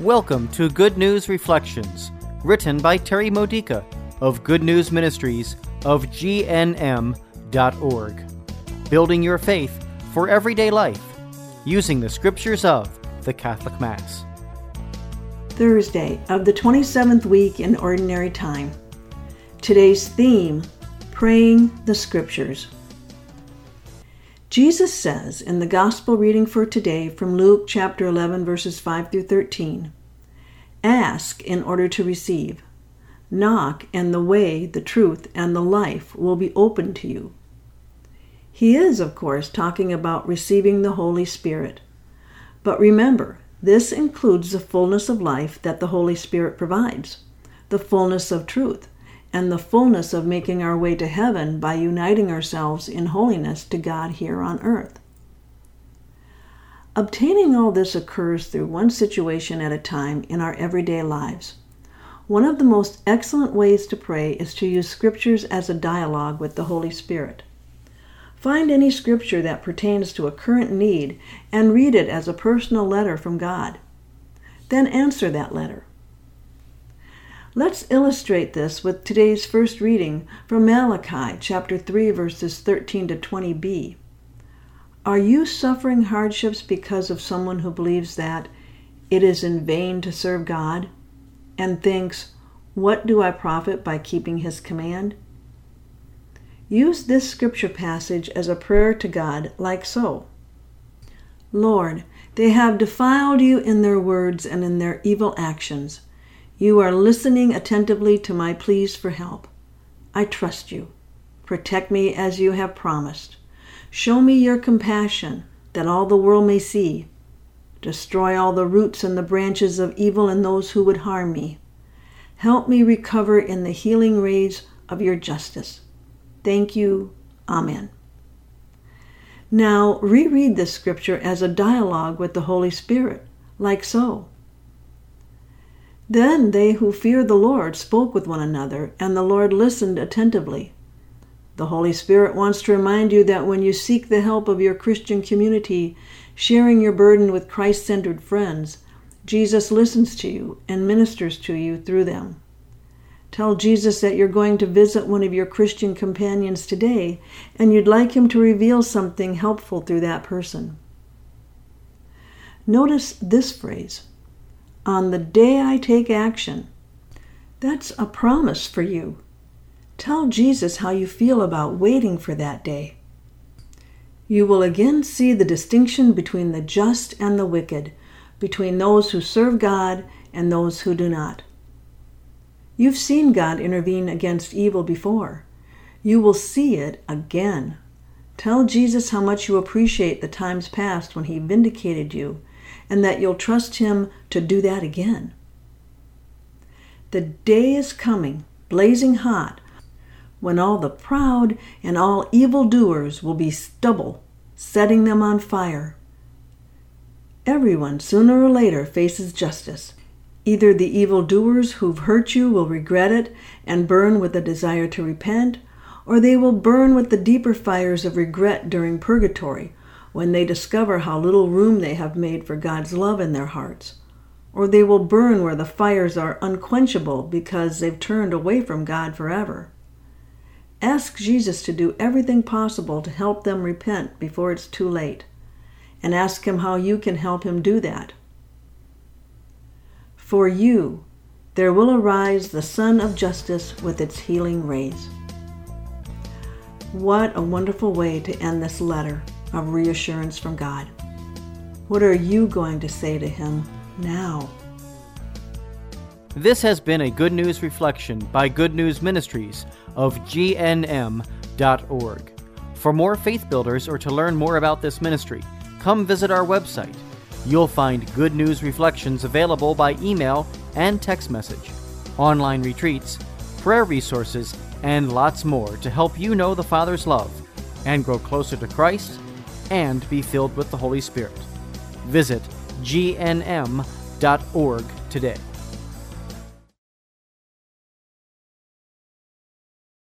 Welcome to Good News Reflections, written by Terry Modica of Good News Ministries of GNM.org. Building your faith for everyday life using the scriptures of the Catholic Mass. Thursday of the 27th week in Ordinary Time. Today's theme Praying the Scriptures. Jesus says in the Gospel reading for today from Luke chapter 11, verses 5 through 13 Ask in order to receive. Knock, and the way, the truth, and the life will be opened to you. He is, of course, talking about receiving the Holy Spirit. But remember, this includes the fullness of life that the Holy Spirit provides, the fullness of truth, and the fullness of making our way to heaven by uniting ourselves in holiness to God here on earth. Obtaining all this occurs through one situation at a time in our everyday lives. One of the most excellent ways to pray is to use scriptures as a dialogue with the Holy Spirit. Find any scripture that pertains to a current need and read it as a personal letter from God. Then answer that letter. Let's illustrate this with today's first reading from Malachi chapter 3 verses 13 to 20b. Are you suffering hardships because of someone who believes that it is in vain to serve God and thinks, What do I profit by keeping his command? Use this scripture passage as a prayer to God, like so Lord, they have defiled you in their words and in their evil actions. You are listening attentively to my pleas for help. I trust you. Protect me as you have promised. Show me your compassion, that all the world may see. Destroy all the roots and the branches of evil in those who would harm me. Help me recover in the healing rays of your justice. Thank you. Amen. Now reread this scripture as a dialogue with the Holy Spirit, like so. Then they who feared the Lord spoke with one another, and the Lord listened attentively. The Holy Spirit wants to remind you that when you seek the help of your Christian community, sharing your burden with Christ centered friends, Jesus listens to you and ministers to you through them. Tell Jesus that you're going to visit one of your Christian companions today and you'd like him to reveal something helpful through that person. Notice this phrase on the day I take action. That's a promise for you. Tell Jesus how you feel about waiting for that day. You will again see the distinction between the just and the wicked, between those who serve God and those who do not. You've seen God intervene against evil before. You will see it again. Tell Jesus how much you appreciate the times past when He vindicated you and that you'll trust Him to do that again. The day is coming, blazing hot, when all the proud and all evildoers will be stubble, setting them on fire. Everyone, sooner or later, faces justice. Either the evildoers who've hurt you will regret it and burn with a desire to repent, or they will burn with the deeper fires of regret during purgatory, when they discover how little room they have made for God's love in their hearts. Or they will burn where the fires are unquenchable because they've turned away from God forever. Ask Jesus to do everything possible to help them repent before it's too late, and ask Him how you can help Him do that. For you, there will arise the Sun of Justice with its healing rays. What a wonderful way to end this letter of reassurance from God. What are you going to say to Him now? This has been a Good News Reflection by Good News Ministries of GNM.org. For more faith builders or to learn more about this ministry, come visit our website. You'll find Good News Reflections available by email and text message, online retreats, prayer resources, and lots more to help you know the Father's love and grow closer to Christ and be filled with the Holy Spirit. Visit gnm.org today.